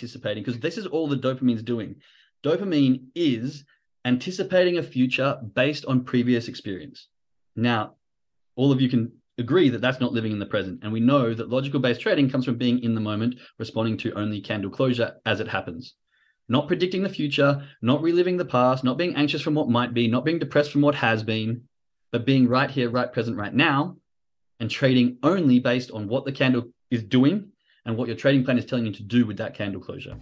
anticipating because this is all the dopamine's doing. Dopamine is anticipating a future based on previous experience. Now, all of you can agree that that's not living in the present. And we know that logical based trading comes from being in the moment, responding to only candle closure as it happens. Not predicting the future, not reliving the past, not being anxious from what might be, not being depressed from what has been, but being right here, right present, right now, and trading only based on what the candle is doing and what your trading plan is telling you to do with that candle closure.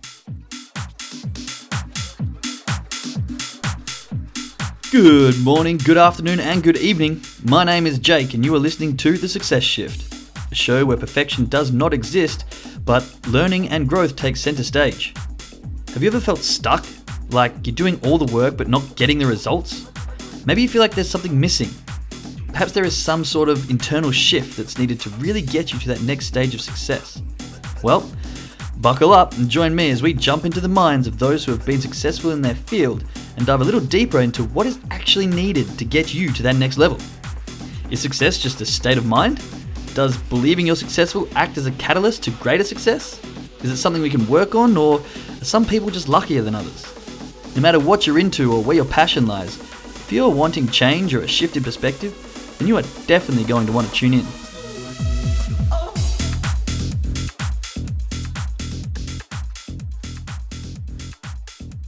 Good morning, good afternoon, and good evening. My name is Jake, and you are listening to The Success Shift, a show where perfection does not exist, but learning and growth takes center stage. Have you ever felt stuck? Like you're doing all the work but not getting the results? Maybe you feel like there's something missing. Perhaps there is some sort of internal shift that's needed to really get you to that next stage of success. Well, buckle up and join me as we jump into the minds of those who have been successful in their field and dive a little deeper into what is actually needed to get you to that next level. Is success just a state of mind? Does believing you're successful act as a catalyst to greater success? Is it something we can work on, or are some people just luckier than others? No matter what you're into or where your passion lies, if you're wanting change or a shift in perspective, then you are definitely going to want to tune in.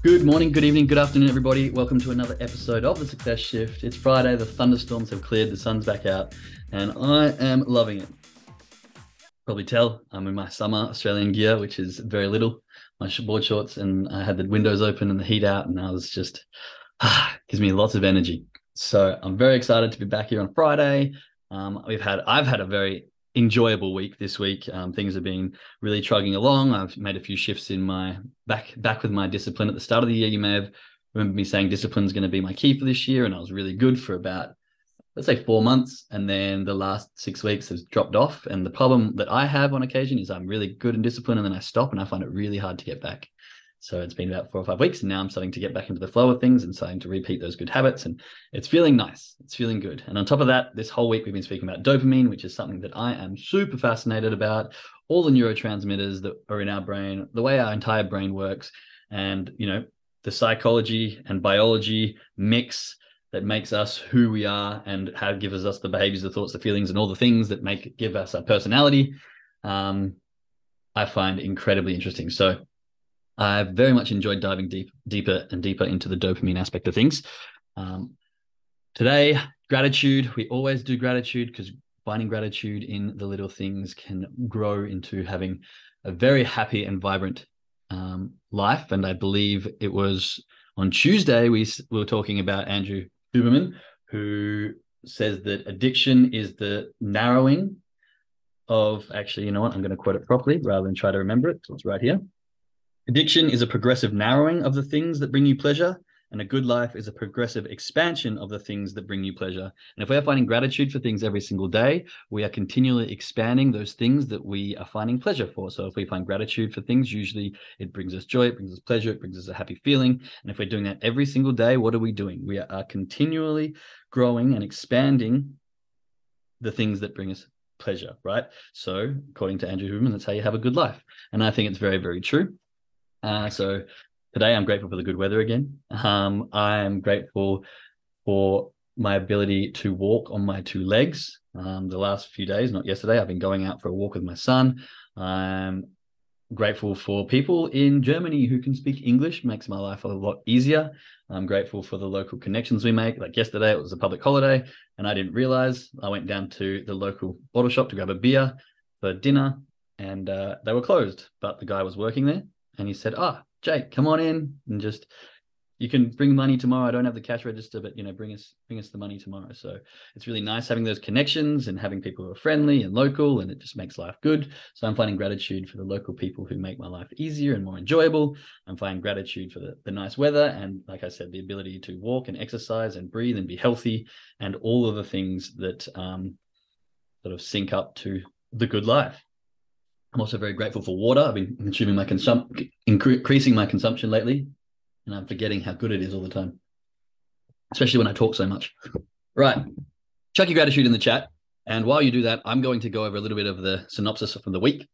Good morning, good evening, good afternoon, everybody. Welcome to another episode of The Success Shift. It's Friday, the thunderstorms have cleared, the sun's back out, and I am loving it. Probably tell I'm in my summer Australian gear, which is very little, my board shorts, and I had the windows open and the heat out, and I was just, ah, gives me lots of energy. So I'm very excited to be back here on Friday. Um, we've had, I've had a very enjoyable week this week. Um, things have been really chugging along. I've made a few shifts in my back back with my discipline at the start of the year. You may have remember me saying discipline is going to be my key for this year, and I was really good for about let's say four months, and then the last six weeks has dropped off. And the problem that I have on occasion is I'm really good in discipline, and then I stop, and I find it really hard to get back. So it's been about four or five weeks, and now I'm starting to get back into the flow of things and starting to repeat those good habits. And it's feeling nice. It's feeling good. And on top of that, this whole week we've been speaking about dopamine, which is something that I am super fascinated about. All the neurotransmitters that are in our brain, the way our entire brain works, and you know, the psychology and biology mix that makes us who we are and how gives us the behaviors, the thoughts, the feelings, and all the things that make give us our personality. Um, I find incredibly interesting. So I've very much enjoyed diving deep, deeper and deeper into the dopamine aspect of things. Um, today, gratitude. We always do gratitude because finding gratitude in the little things can grow into having a very happy and vibrant um, life. And I believe it was on Tuesday we, we were talking about Andrew Huberman, who says that addiction is the narrowing of actually, you know what? I'm going to quote it properly rather than try to remember it. So it's right here. Addiction is a progressive narrowing of the things that bring you pleasure, and a good life is a progressive expansion of the things that bring you pleasure. And if we are finding gratitude for things every single day, we are continually expanding those things that we are finding pleasure for. So if we find gratitude for things, usually it brings us joy, it brings us pleasure, it brings us a happy feeling. And if we're doing that every single day, what are we doing? We are continually growing and expanding the things that bring us pleasure, right? So according to Andrew Huberman, that's how you have a good life. And I think it's very, very true. Uh, so today I'm grateful for the good weather again. Um, I am grateful for my ability to walk on my two legs. Um, the last few days, not yesterday, I've been going out for a walk with my son. I'm grateful for people in Germany who can speak English, makes my life a lot easier. I'm grateful for the local connections we make. Like yesterday, it was a public holiday, and I didn't realize. I went down to the local bottle shop to grab a beer for dinner, and uh, they were closed, but the guy was working there and he said, "Ah, oh, Jake, come on in and just you can bring money tomorrow. I don't have the cash register, but you know, bring us bring us the money tomorrow." So it's really nice having those connections and having people who are friendly and local, and it just makes life good. So I'm finding gratitude for the local people who make my life easier and more enjoyable. I'm finding gratitude for the, the nice weather and, like I said, the ability to walk and exercise and breathe and be healthy and all of the things that um, sort of sync up to the good life. I'm also very grateful for water. I've been consuming my consum increasing my consumption lately, and I'm forgetting how good it is all the time, especially when I talk so much. Right, chuck your gratitude in the chat, and while you do that, I'm going to go over a little bit of the synopsis from the week.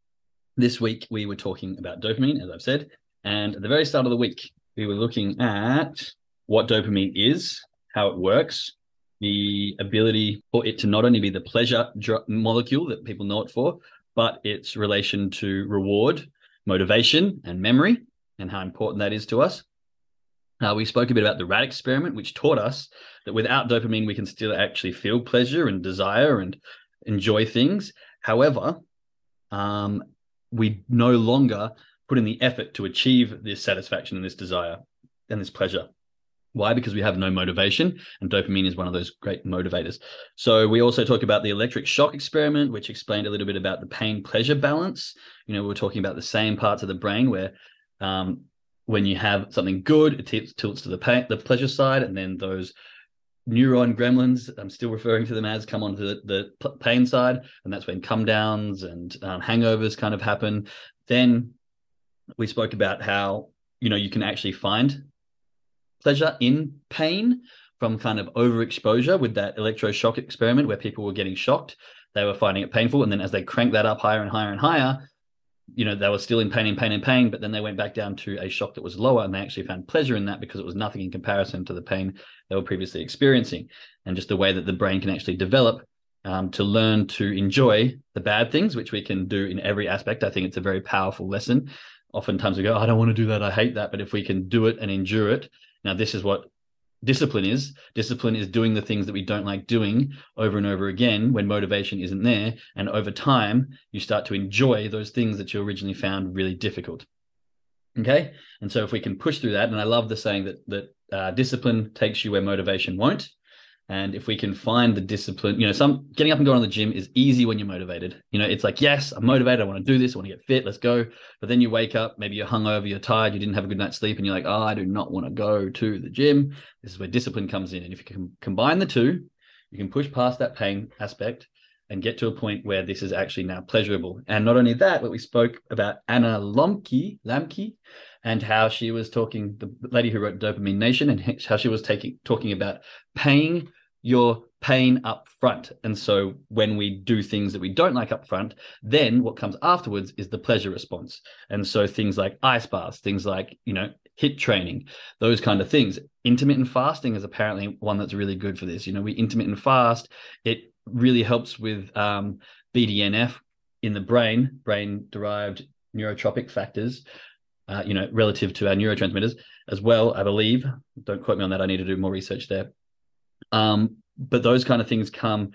This week, we were talking about dopamine, as I've said. And at the very start of the week, we were looking at what dopamine is, how it works, the ability for it to not only be the pleasure dr- molecule that people know it for, but its relation to reward, motivation, and memory, and how important that is to us. Uh, we spoke a bit about the rat experiment, which taught us that without dopamine, we can still actually feel pleasure and desire and enjoy things. However, um, we no longer put in the effort to achieve this satisfaction and this desire and this pleasure. Why? Because we have no motivation, and dopamine is one of those great motivators. So we also talked about the electric shock experiment, which explained a little bit about the pain pleasure balance. You know, we are talking about the same parts of the brain where um, when you have something good, it t- tilts to the pain, the pleasure side, and then those neuron gremlins, I'm still referring to them as, come onto the, the pain side, and that's when come downs and um, hangovers kind of happen. Then we spoke about how you know you can actually find pleasure in pain from kind of overexposure with that electroshock experiment where people were getting shocked. They were finding it painful. And then as they cranked that up higher and higher and higher, you know, they were still in pain and pain and pain, but then they went back down to a shock that was lower and they actually found pleasure in that because it was nothing in comparison to the pain they were previously experiencing. And just the way that the brain can actually develop um, to learn to enjoy the bad things, which we can do in every aspect. I think it's a very powerful lesson. Oftentimes we go, I don't want to do that. I hate that. But if we can do it and endure it, now, this is what discipline is. Discipline is doing the things that we don't like doing over and over again when motivation isn't there. And over time, you start to enjoy those things that you originally found really difficult. Okay. And so if we can push through that, and I love the saying that that uh, discipline takes you where motivation won't. And if we can find the discipline, you know, some getting up and going to the gym is easy when you're motivated. You know, it's like, yes, I'm motivated. I want to do this. I want to get fit. Let's go. But then you wake up, maybe you're hungover, you're tired, you didn't have a good night's sleep, and you're like, oh, I do not want to go to the gym. This is where discipline comes in. And if you can combine the two, you can push past that pain aspect and get to a point where this is actually now pleasurable. And not only that, but we spoke about Anna Lomke, Lembke, and how she was talking, the lady who wrote Dopamine Nation, and how she was taking talking about paying your pain up front. And so when we do things that we don't like up front, then what comes afterwards is the pleasure response. And so things like ice baths, things like, you know, HIIT training, those kind of things. Intermittent fasting is apparently one that's really good for this. You know, we intermittent fast, it really helps with um, BDNF in the brain, brain derived neurotrophic factors. Uh, you know, relative to our neurotransmitters as well, I believe. Don't quote me on that. I need to do more research there. Um, but those kind of things come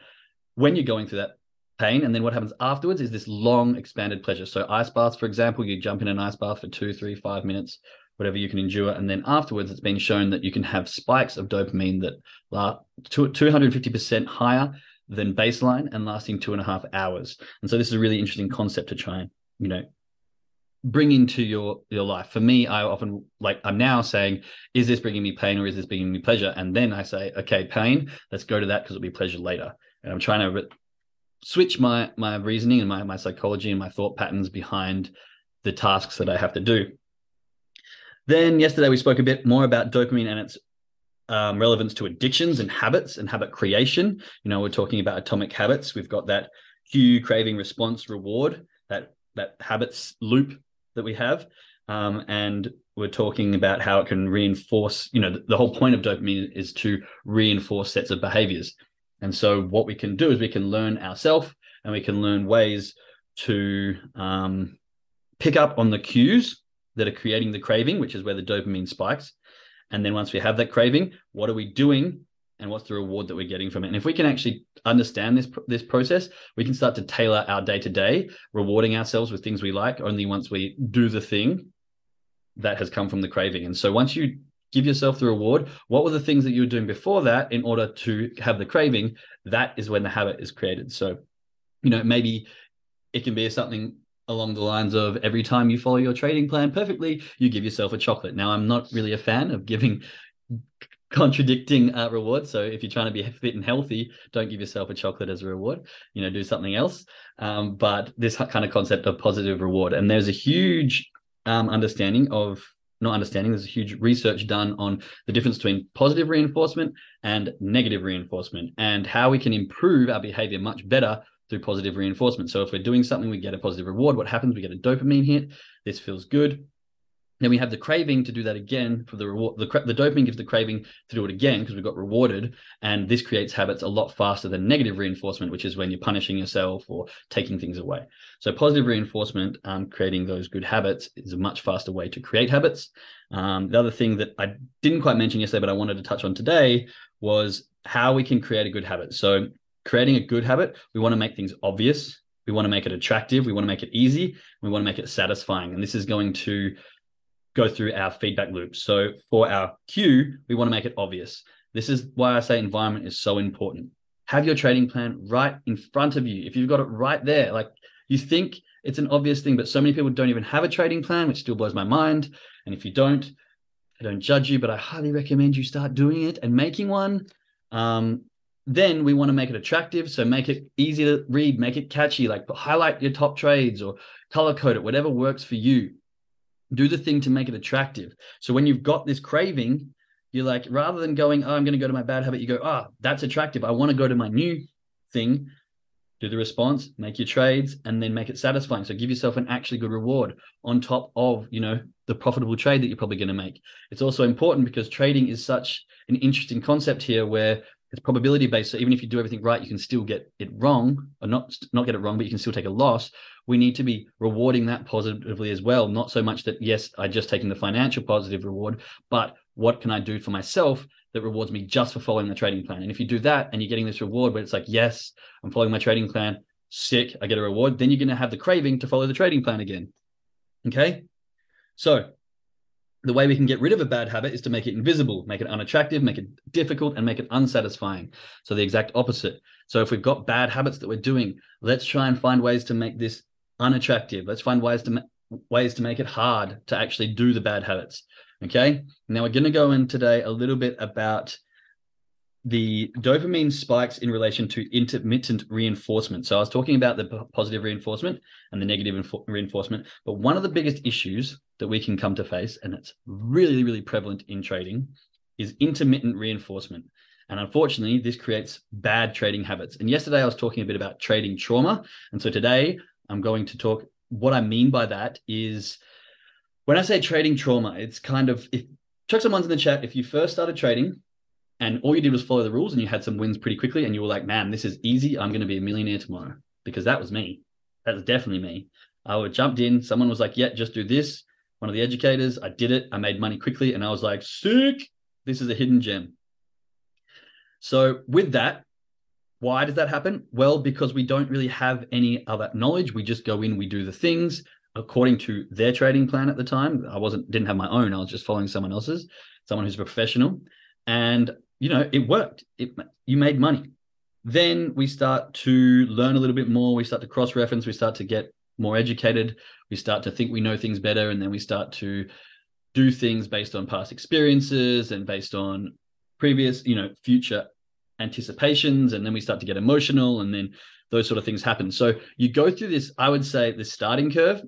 when you're going through that pain. And then what happens afterwards is this long expanded pleasure. So ice baths, for example, you jump in an ice bath for two, three, five minutes, whatever you can endure. And then afterwards, it's been shown that you can have spikes of dopamine that are 250% higher than baseline and lasting two and a half hours. And so this is a really interesting concept to try and, you know, bring into your your life. For me i often like i'm now saying is this bringing me pain or is this bringing me pleasure? And then i say okay pain let's go to that because it'll be pleasure later. And i'm trying to re- switch my my reasoning and my my psychology and my thought patterns behind the tasks that i have to do. Then yesterday we spoke a bit more about dopamine and its um, relevance to addictions and habits and habit creation. You know we're talking about atomic habits. We've got that cue craving response reward that that habits loop that we have. Um, and we're talking about how it can reinforce, you know, the, the whole point of dopamine is to reinforce sets of behaviors. And so what we can do is we can learn ourselves and we can learn ways to um, pick up on the cues that are creating the craving, which is where the dopamine spikes. And then once we have that craving, what are we doing and what's the reward that we're getting from it. And if we can actually understand this this process, we can start to tailor our day to day, rewarding ourselves with things we like only once we do the thing that has come from the craving. And so once you give yourself the reward, what were the things that you were doing before that in order to have the craving? That is when the habit is created. So, you know, maybe it can be something along the lines of every time you follow your trading plan perfectly, you give yourself a chocolate. Now, I'm not really a fan of giving contradicting uh. So if you're trying to be fit and healthy, don't give yourself a chocolate as a reward. You know, do something else. Um, but this kind of concept of positive reward, and there's a huge um, understanding of not understanding. There's a huge research done on the difference between positive reinforcement and negative reinforcement, and how we can improve our behavior much better through positive reinforcement. So if we're doing something, we get a positive reward. What happens? We get a dopamine hit. This feels good. Then we have the craving to do that again for the reward. The, the dopamine gives the craving to do it again because we got rewarded. And this creates habits a lot faster than negative reinforcement, which is when you're punishing yourself or taking things away. So positive reinforcement, um, creating those good habits is a much faster way to create habits. Um, the other thing that I didn't quite mention yesterday, but I wanted to touch on today was how we can create a good habit. So creating a good habit, we want to make things obvious. We want to make it attractive. We want to make it easy. We want to make it satisfying. And this is going to go through our feedback loops. So for our cue, we want to make it obvious. This is why I say environment is so important. Have your trading plan right in front of you. If you've got it right there, like you think it's an obvious thing, but so many people don't even have a trading plan, which still blows my mind. And if you don't, I don't judge you, but I highly recommend you start doing it and making one. Um, then we want to make it attractive. So make it easy to read, make it catchy, like highlight your top trades or color code it, whatever works for you do the thing to make it attractive. So when you've got this craving, you're like, rather than going, oh, I'm going to go to my bad habit, you go, ah, oh, that's attractive. I want to go to my new thing. Do the response, make your trades, and then make it satisfying. So give yourself an actually good reward on top of, you know, the profitable trade that you're probably going to make. It's also important because trading is such an interesting concept here where it's probability based. So even if you do everything right, you can still get it wrong, or not not get it wrong, but you can still take a loss. We need to be rewarding that positively as well. Not so much that yes, I just taking the financial positive reward, but what can I do for myself that rewards me just for following the trading plan? And if you do that and you're getting this reward where it's like, yes, I'm following my trading plan, sick, I get a reward, then you're going to have the craving to follow the trading plan again. Okay. So the way we can get rid of a bad habit is to make it invisible, make it unattractive, make it difficult, and make it unsatisfying. So the exact opposite. So if we've got bad habits that we're doing, let's try and find ways to make this unattractive. Let's find ways to ma- ways to make it hard to actually do the bad habits. Okay. Now we're going to go in today a little bit about the dopamine spikes in relation to intermittent reinforcement. So I was talking about the positive reinforcement and the negative reinforcement, but one of the biggest issues that we can come to face, and it's really, really prevalent in trading, is intermittent reinforcement. And unfortunately, this creates bad trading habits. And yesterday I was talking a bit about trading trauma. And so today I'm going to talk what I mean by that is when I say trading trauma, it's kind of if check someone's in the chat. If you first started trading and all you did was follow the rules and you had some wins pretty quickly and you were like, man, this is easy. I'm going to be a millionaire tomorrow because that was me. That was definitely me. I would jumped in. Someone was like, yeah, just do this. One of the educators, I did it. I made money quickly and I was like, sick. This is a hidden gem. So with that, why does that happen? Well, because we don't really have any other knowledge. We just go in, we do the things according to their trading plan at the time. I wasn't didn't have my own. I was just following someone else's, someone who's a professional. And you know, it worked. It you made money. Then we start to learn a little bit more. We start to cross reference. We start to get more educated. We start to think we know things better, and then we start to do things based on past experiences and based on previous, you know, future anticipations. And then we start to get emotional, and then those sort of things happen. So you go through this, I would say, the starting curve.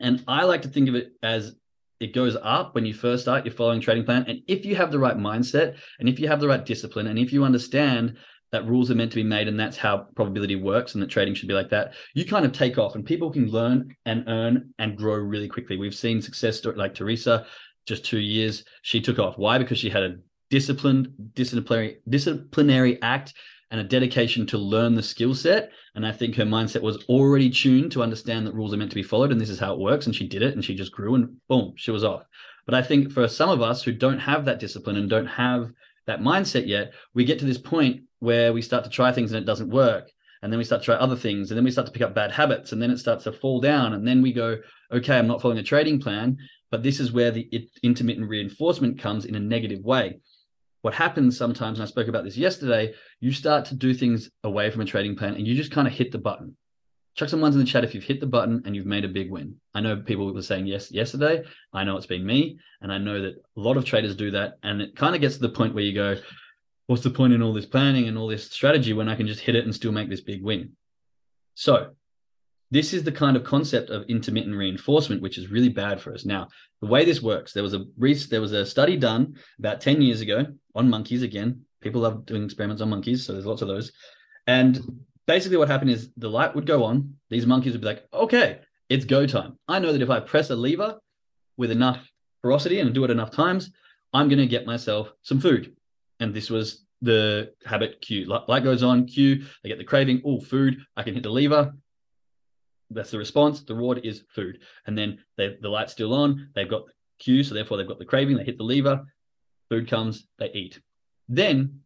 And I like to think of it as it goes up when you first start your following trading plan. And if you have the right mindset and if you have the right discipline and if you understand that rules are meant to be made and that's how probability works and that trading should be like that, you kind of take off and people can learn and earn and grow really quickly. We've seen success like Teresa, just two years, she took off. Why? Because she had a disciplined, disciplinary, disciplinary act and a dedication to learn the skill set. And I think her mindset was already tuned to understand that rules are meant to be followed and this is how it works. And she did it and she just grew and boom, she was off. But I think for some of us who don't have that discipline and don't have that mindset yet, we get to this point where we start to try things and it doesn't work. And then we start to try other things and then we start to pick up bad habits and then it starts to fall down. And then we go, okay, I'm not following a trading plan. But this is where the intermittent reinforcement comes in a negative way what happens sometimes, and I spoke about this yesterday, you start to do things away from a trading plan and you just kind of hit the button. Chuck some ones in the chat if you've hit the button and you've made a big win. I know people were saying yes yesterday. I know it's been me. And I know that a lot of traders do that. And it kind of gets to the point where you go, what's the point in all this planning and all this strategy when I can just hit it and still make this big win? So this is the kind of concept of intermittent reinforcement, which is really bad for us. Now, the way this works, there was a there was a study done about 10 years ago on monkeys again. People love doing experiments on monkeys, so there's lots of those. And basically what happened is the light would go on. These monkeys would be like, okay, it's go time. I know that if I press a lever with enough ferocity and do it enough times, I'm going to get myself some food. And this was the habit cue. Light goes on, cue, they get the craving, oh, food, I can hit the lever. That's the response. The reward is food. And then they, the light's still on, they've got the cue, so therefore they've got the craving, they hit the lever, food comes, they eat. Then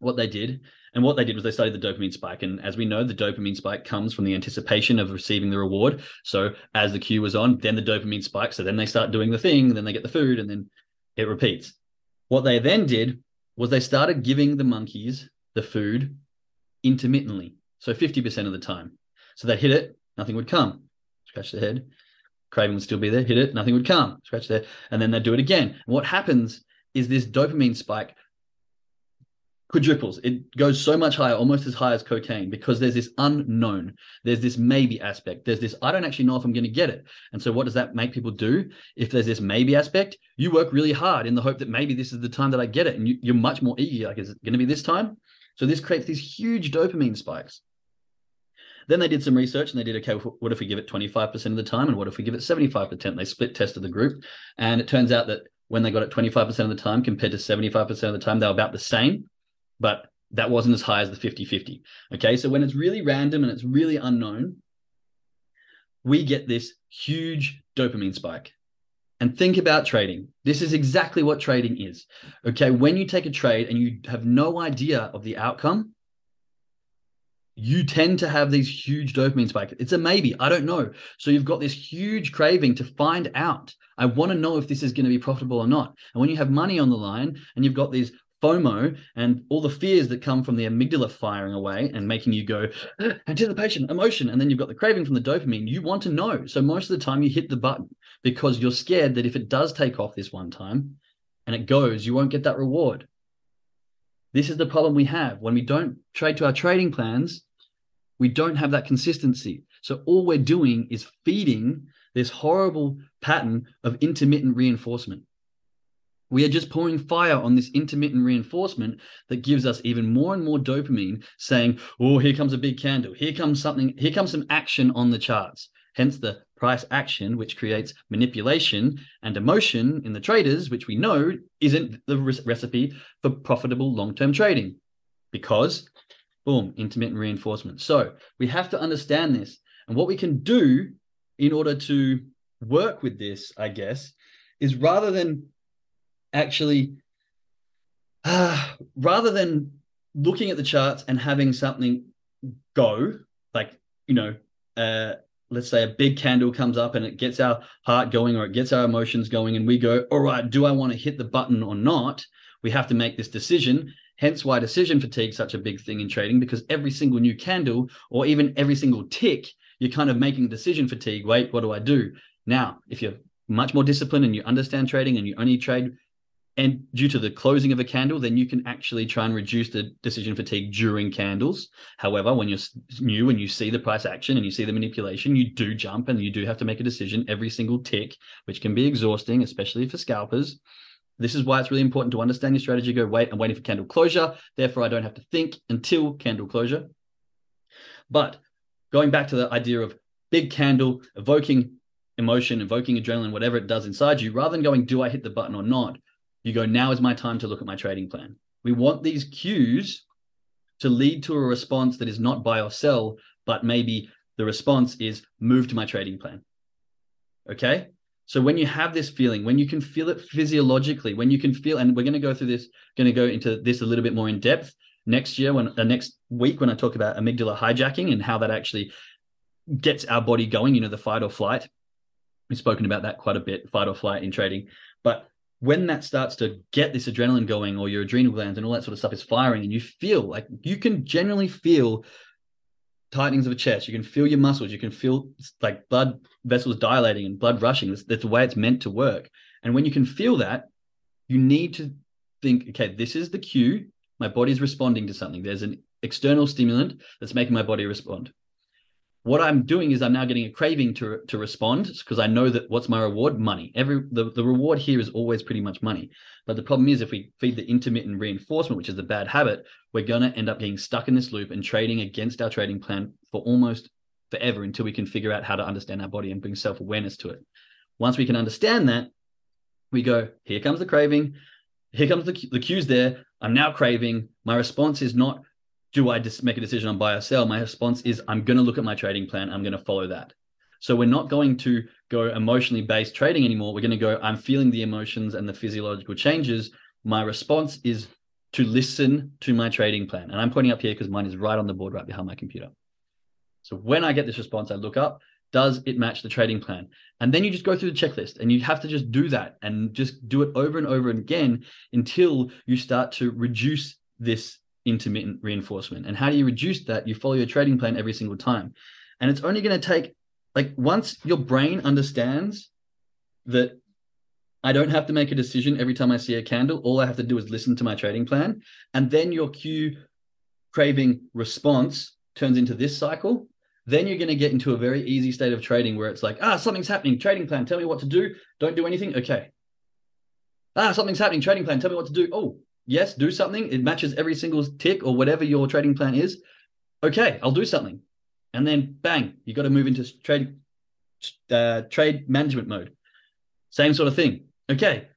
what they did and what they did was they studied the dopamine spike. And as we know, the dopamine spike comes from the anticipation of receiving the reward. So as the cue was on, then the dopamine spike. So then they start doing the thing, then they get the food, and then it repeats. What they then did was they started giving the monkeys the food intermittently. So 50% of the time. So they hit it, nothing would come. Scratch the head. Craving would still be there, hit it, nothing would come. Scratch there. And then they'd do it again. And what happens is this dopamine spike quadruples. It goes so much higher, almost as high as cocaine, because there's this unknown. There's this maybe aspect. There's this, I don't actually know if I'm going to get it. And so, what does that make people do? If there's this maybe aspect, you work really hard in the hope that maybe this is the time that I get it. And you, are much more eager. Like, is it going to be this time? So, this creates these huge dopamine spikes. Then they did some research and they did, okay, what if we give it 25% of the time? And what if we give it 75%? They split tested the group. And it turns out that when they got it 25% of the time compared to 75% of the time, they were about the same but that wasn't as high as the 50 50. Okay. So when it's really random and it's really unknown, we get this huge dopamine spike. And think about trading. This is exactly what trading is. Okay. When you take a trade and you have no idea of the outcome, you tend to have these huge dopamine spikes. It's a maybe. I don't know. So you've got this huge craving to find out. I want to know if this is going to be profitable or not. And when you have money on the line and you've got these FOMO and all the fears that come from the amygdala firing away and making you go ah, anticipation, emotion, and then you've got the craving from the dopamine. You want to know. So most of the time you hit the button because you're scared that if it does take off this one time and it goes, you won't get that reward. This is the problem we have when we don't trade to our trading plans. We don't have that consistency. So all we're doing is feeding this horrible pattern of intermittent reinforcement. We are just pouring fire on this intermittent reinforcement that gives us even more and more dopamine saying, oh, here comes a big candle. Here comes something, here comes some action on the charts. Hence the price action, which creates manipulation and emotion in the traders, which we know isn't the re- recipe for profitable long term trading because, boom, intermittent reinforcement. So we have to understand this. And what we can do in order to work with this, I guess, is rather than actually uh, rather than looking at the charts and having something go like you know uh, let's say a big candle comes up and it gets our heart going or it gets our emotions going and we go all right do i want to hit the button or not we have to make this decision hence why decision fatigue is such a big thing in trading because every single new candle or even every single tick you're kind of making decision fatigue wait what do i do now if you're much more disciplined and you understand trading and you only trade and due to the closing of a candle, then you can actually try and reduce the decision fatigue during candles. However, when you're new and you see the price action and you see the manipulation, you do jump and you do have to make a decision every single tick, which can be exhausting, especially for scalpers. This is why it's really important to understand your strategy. Go, wait, I'm waiting for candle closure. Therefore, I don't have to think until candle closure. But going back to the idea of big candle evoking emotion, evoking adrenaline, whatever it does inside you, rather than going, do I hit the button or not? you go, now is my time to look at my trading plan. We want these cues to lead to a response that is not buy or sell, but maybe the response is move to my trading plan. Okay. So when you have this feeling, when you can feel it physiologically, when you can feel, and we're going to go through this, going to go into this a little bit more in depth next year, when uh, next week, when I talk about amygdala hijacking and how that actually gets our body going, you know, the fight or flight. We've spoken about that quite a bit, fight or flight in trading. But when that starts to get this adrenaline going or your adrenal glands and all that sort of stuff is firing and you feel like you can generally feel tightenings of a chest. You can feel your muscles. You can feel like blood vessels dilating and blood rushing. That's, that's the way it's meant to work. And when you can feel that you need to think okay this is the cue. My body's responding to something. There's an external stimulant that's making my body respond what I'm doing is I'm now getting a craving to to respond because I know that what's my reward? Money. Every the, the reward here is always pretty much money. But the problem is if we feed the intermittent reinforcement, which is a bad habit, we're gonna end up getting stuck in this loop and trading against our trading plan for almost forever until we can figure out how to understand our body and bring self-awareness to it. Once we can understand that, we go, here comes the craving, here comes the, the cues there. I'm now craving. My response is not do I just make a decision on buy or sell? My response is I'm going to look at my trading plan. I'm going to follow that. So we're not going to go emotionally based trading anymore. We're going to go, I'm feeling the emotions and the physiological changes. My response is to listen to my trading plan. And I'm pointing up here because mine is right on the board right behind my computer. So when I get this response, I look up, does it match the trading plan? And then you just go through the checklist and you have to just do that and just do it over and over again until you start to reduce this intermittent reinforcement. And how do you reduce that? You follow your trading plan every single time. And it's only going to take, like, once your brain understands that I don't have to make a decision every time I see a candle, all I have to do is listen to my trading plan. And then your cue craving response turns into this cycle. Then you're going to get into a very easy state of trading where it's like, ah, something's happening. Trading plan, tell me what to do. Don't do anything. Okay. Ah, something's happening. Trading plan, tell me what to do. Oh, yes, do something. It matches every single tick or whatever your trading plan is. Okay, I'll do something. And then bang, you got to move into trade uh, trade management mode. Same sort of thing. Okay,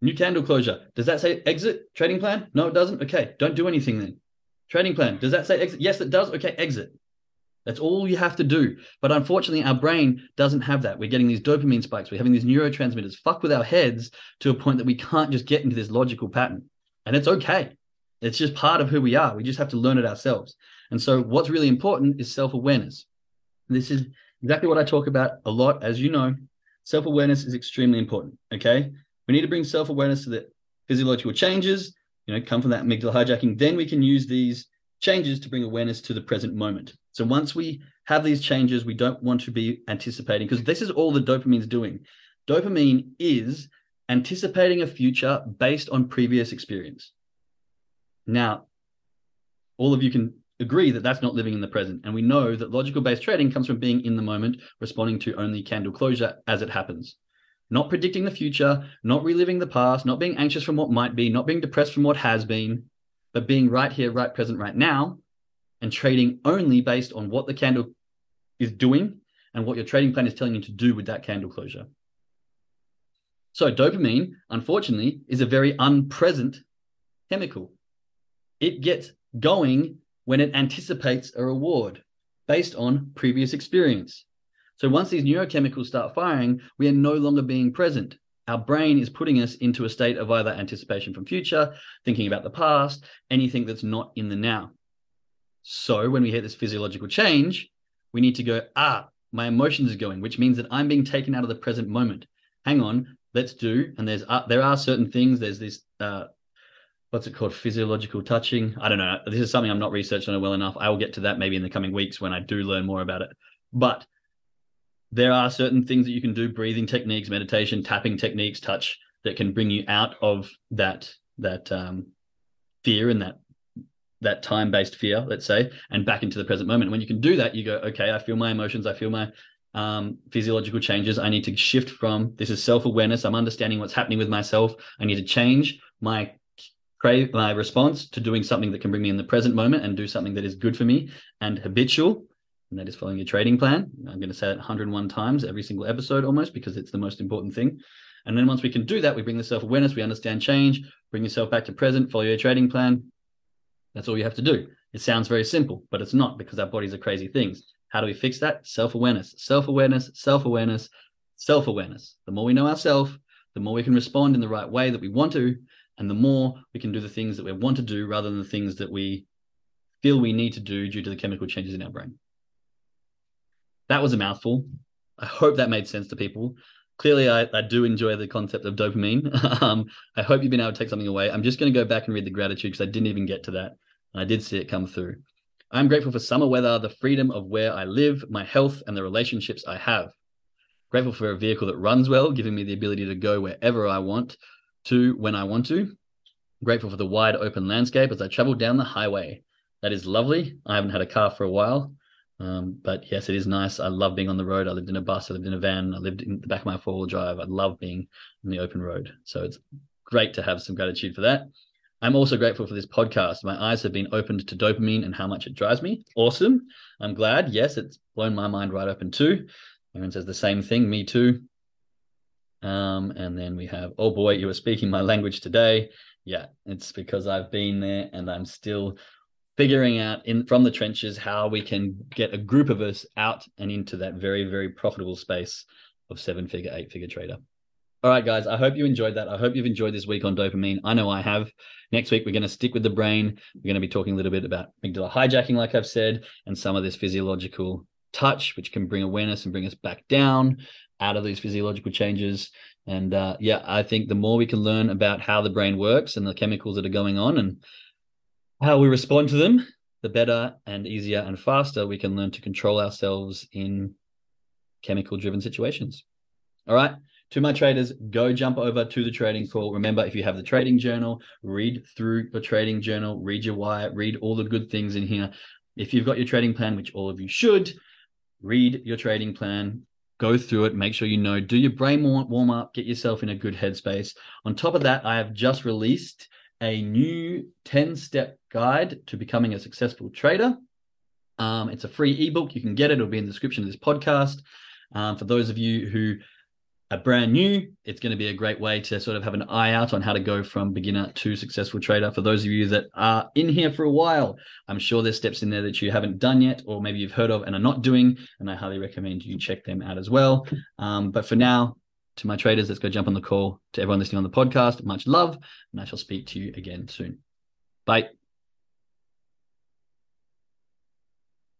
new candle closure. Does that say exit trading plan? No, it doesn't. Okay, don't do anything then. Trading plan. Does that say exit? Yes, it does. Okay, exit. That's all you have to do. But unfortunately, our brain doesn't have that. We're getting these dopamine spikes. We're having these neurotransmitters fuck with our heads to a point that we can't just get into this logical pattern. And it's okay. It's just part of who we are. We just have to learn it ourselves. And so, what's really important is self awareness. This is exactly what I talk about a lot. As you know, self awareness is extremely important. Okay. We need to bring self awareness to the physiological changes, you know, come from that amygdala hijacking. Then we can use these changes to bring awareness to the present moment. So, once we have these changes, we don't want to be anticipating because this is all the dopamine's doing. Dopamine is anticipating a future based on previous experience. Now, all of you can agree that that's not living in the present. And we know that logical based trading comes from being in the moment, responding to only candle closure as it happens. Not predicting the future, not reliving the past, not being anxious from what might be, not being depressed from what has been, but being right here, right present, right now, and trading only based on what the candle is doing and what your trading plan is telling you to do with that candle closure. So, dopamine, unfortunately, is a very unpresent chemical. It gets going when it anticipates a reward based on previous experience. So, once these neurochemicals start firing, we are no longer being present. Our brain is putting us into a state of either anticipation from future, thinking about the past, anything that's not in the now. So, when we hit this physiological change, we need to go, ah, my emotions are going, which means that I'm being taken out of the present moment. Hang on, let's do. And there's uh, there are certain things. There's this uh, what's it called? Physiological touching. I don't know. This is something I'm not researched on it well enough. I will get to that maybe in the coming weeks when I do learn more about it. But there are certain things that you can do: breathing techniques, meditation, tapping techniques, touch that can bring you out of that that um, fear and that that time-based fear, let's say, and back into the present moment. When you can do that, you go, okay, I feel my emotions, I feel my um, physiological changes. I need to shift from this is self awareness. I'm understanding what's happening with myself. I need to change my crave my response to doing something that can bring me in the present moment and do something that is good for me and habitual. And that is following a trading plan. I'm going to say it 101 times every single episode almost because it's the most important thing. And then once we can do that, we bring the self awareness, we understand change, bring yourself back to present, follow your trading plan. That's all you have to do. It sounds very simple, but it's not because our bodies are crazy things. How do we fix that? Self awareness, self awareness, self awareness, self awareness. The more we know ourselves, the more we can respond in the right way that we want to, and the more we can do the things that we want to do rather than the things that we feel we need to do due to the chemical changes in our brain. That was a mouthful. I hope that made sense to people. Clearly, I, I do enjoy the concept of dopamine. um, I hope you've been able to take something away. I'm just going to go back and read the gratitude because I didn't even get to that. I did see it come through. I'm grateful for summer weather, the freedom of where I live, my health, and the relationships I have. Grateful for a vehicle that runs well, giving me the ability to go wherever I want to when I want to. Grateful for the wide open landscape as I travel down the highway. That is lovely. I haven't had a car for a while. Um, but yes, it is nice. I love being on the road. I lived in a bus, I lived in a van, I lived in the back of my four wheel drive. I love being in the open road. So it's great to have some gratitude for that. I'm also grateful for this podcast. My eyes have been opened to dopamine and how much it drives me. Awesome. I'm glad. Yes, it's blown my mind right open too. Aaron says the same thing. Me too. Um, and then we have, oh boy, you were speaking my language today. Yeah, it's because I've been there and I'm still figuring out in from the trenches how we can get a group of us out and into that very, very profitable space of seven figure, eight figure trader. All right, guys, I hope you enjoyed that. I hope you've enjoyed this week on dopamine. I know I have. Next week, we're going to stick with the brain. We're going to be talking a little bit about amygdala hijacking, like I've said, and some of this physiological touch, which can bring awareness and bring us back down out of these physiological changes. And uh, yeah, I think the more we can learn about how the brain works and the chemicals that are going on and how we respond to them, the better and easier and faster we can learn to control ourselves in chemical driven situations. All right. To my traders, go jump over to the trading call. Remember, if you have the trading journal, read through the trading journal, read your wire, read all the good things in here. If you've got your trading plan, which all of you should, read your trading plan, go through it, make sure you know, do your brain warm up, get yourself in a good headspace. On top of that, I have just released a new 10 step guide to becoming a successful trader. Um, it's a free ebook. You can get it. It'll be in the description of this podcast. Um, for those of you who are brand new, it's going to be a great way to sort of have an eye out on how to go from beginner to successful trader. For those of you that are in here for a while, I'm sure there's steps in there that you haven't done yet, or maybe you've heard of and are not doing. And I highly recommend you check them out as well. Um, but for now, to my traders, let's go jump on the call. To everyone listening on the podcast, much love, and I shall speak to you again soon. Bye.